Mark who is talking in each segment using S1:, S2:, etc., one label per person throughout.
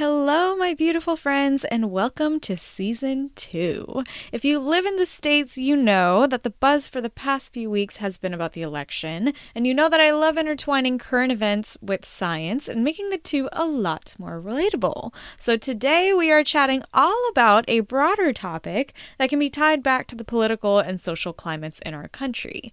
S1: Hello, my beautiful friends, and welcome to season two. If you live in the States, you know that the buzz for the past few weeks has been about the election, and you know that I love intertwining current events with science and making the two a lot more relatable. So today we are chatting all about a broader topic that can be tied back to the political and social climates in our country.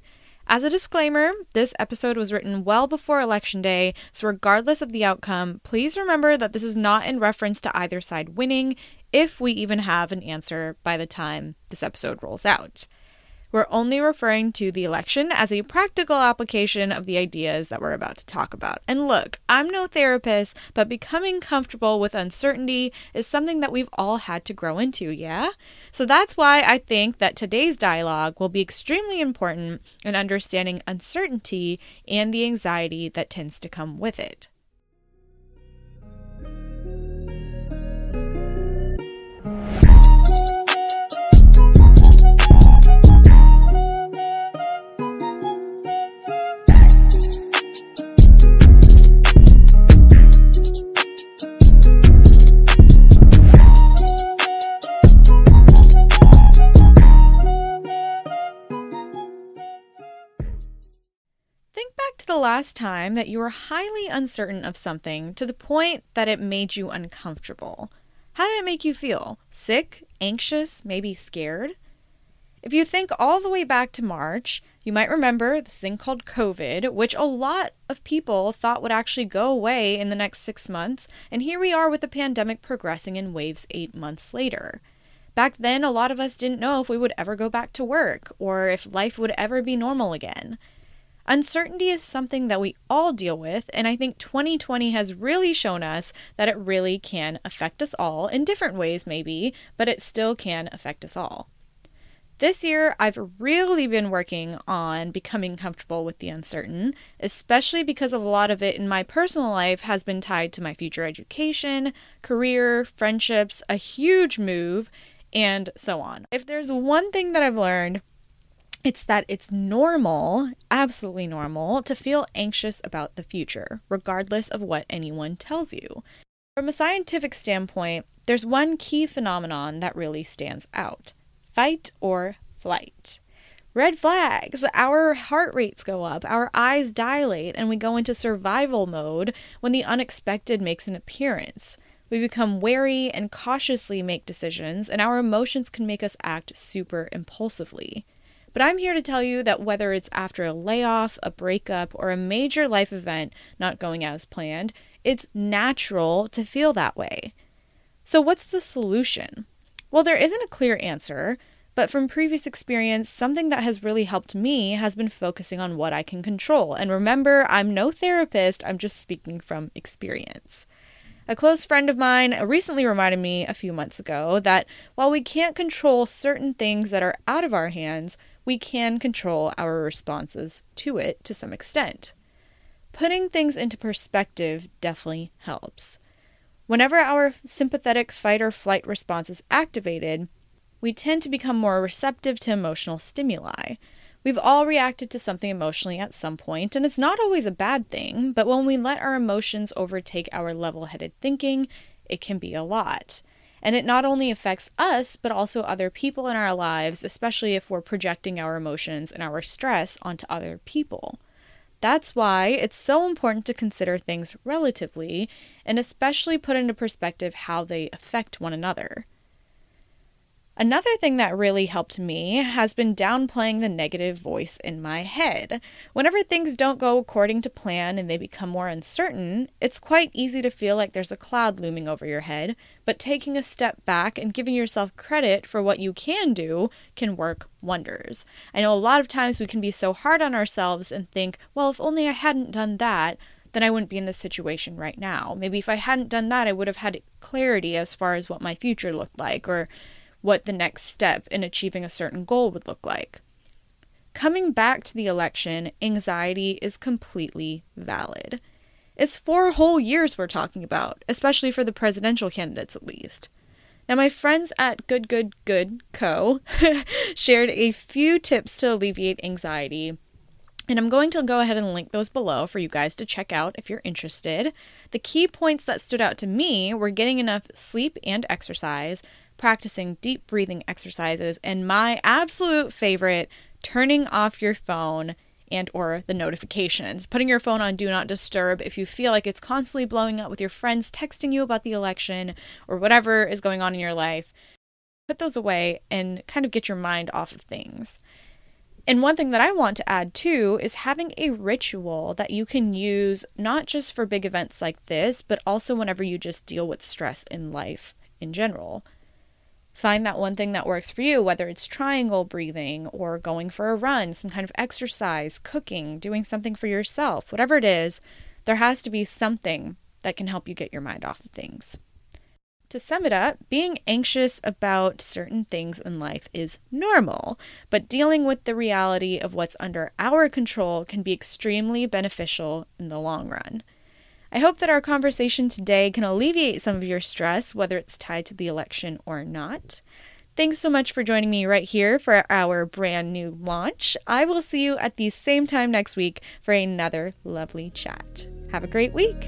S1: As a disclaimer, this episode was written well before Election Day, so regardless of the outcome, please remember that this is not in reference to either side winning, if we even have an answer by the time this episode rolls out. We're only referring to the election as a practical application of the ideas that we're about to talk about. And look, I'm no therapist, but becoming comfortable with uncertainty is something that we've all had to grow into, yeah? So that's why I think that today's dialogue will be extremely important in understanding uncertainty and the anxiety that tends to come with it. Last time that you were highly uncertain of something to the point that it made you uncomfortable? How did it make you feel? Sick, anxious, maybe scared? If you think all the way back to March, you might remember this thing called COVID, which a lot of people thought would actually go away in the next six months, and here we are with the pandemic progressing in waves eight months later. Back then, a lot of us didn't know if we would ever go back to work or if life would ever be normal again. Uncertainty is something that we all deal with, and I think 2020 has really shown us that it really can affect us all in different ways, maybe, but it still can affect us all. This year, I've really been working on becoming comfortable with the uncertain, especially because a lot of it in my personal life has been tied to my future education, career, friendships, a huge move, and so on. If there's one thing that I've learned, it's that it's normal, absolutely normal, to feel anxious about the future, regardless of what anyone tells you. From a scientific standpoint, there's one key phenomenon that really stands out fight or flight. Red flags. Our heart rates go up, our eyes dilate, and we go into survival mode when the unexpected makes an appearance. We become wary and cautiously make decisions, and our emotions can make us act super impulsively. But I'm here to tell you that whether it's after a layoff, a breakup, or a major life event not going as planned, it's natural to feel that way. So, what's the solution? Well, there isn't a clear answer, but from previous experience, something that has really helped me has been focusing on what I can control. And remember, I'm no therapist, I'm just speaking from experience. A close friend of mine recently reminded me a few months ago that while we can't control certain things that are out of our hands, we can control our responses to it to some extent. Putting things into perspective definitely helps. Whenever our sympathetic fight or flight response is activated, we tend to become more receptive to emotional stimuli. We've all reacted to something emotionally at some point, and it's not always a bad thing, but when we let our emotions overtake our level headed thinking, it can be a lot. And it not only affects us, but also other people in our lives, especially if we're projecting our emotions and our stress onto other people. That's why it's so important to consider things relatively and especially put into perspective how they affect one another. Another thing that really helped me has been downplaying the negative voice in my head. Whenever things don't go according to plan and they become more uncertain, it's quite easy to feel like there's a cloud looming over your head, but taking a step back and giving yourself credit for what you can do can work wonders. I know a lot of times we can be so hard on ourselves and think, well, if only I hadn't done that, then I wouldn't be in this situation right now. Maybe if I hadn't done that, I would have had clarity as far as what my future looked like, or what the next step in achieving a certain goal would look like. Coming back to the election, anxiety is completely valid. It's four whole years we're talking about, especially for the presidential candidates at least. Now, my friends at Good Good Good Co. shared a few tips to alleviate anxiety And I'm going to go ahead and link those below for you guys to check out if you're interested. The key points that stood out to me were getting enough sleep and exercise, practicing deep breathing exercises, and my absolute favorite, turning off your phone and or the notifications. Putting your phone on do not disturb. If you feel like it's constantly blowing up with your friends texting you about the election or whatever is going on in your life put those away and kind of get your mind off of things. And one thing that I want to add too is having a ritual that you can use not just for big events like this, but also whenever you just deal with stress in life in general. Find that one thing that works for you, whether it's triangle breathing or going for a run, some kind of exercise, cooking, doing something for yourself, whatever it is, there has to be something that can help you get your mind off of things. To sum it up, being anxious about certain things in life is normal, but dealing with the reality of what's under our control can be extremely beneficial in the long run. I hope that our conversation today can alleviate some of your stress, whether it's tied to the election or not. Thanks so much for joining me right here for our brand new launch. I will see you at the same time next week for another lovely chat. Have a great week.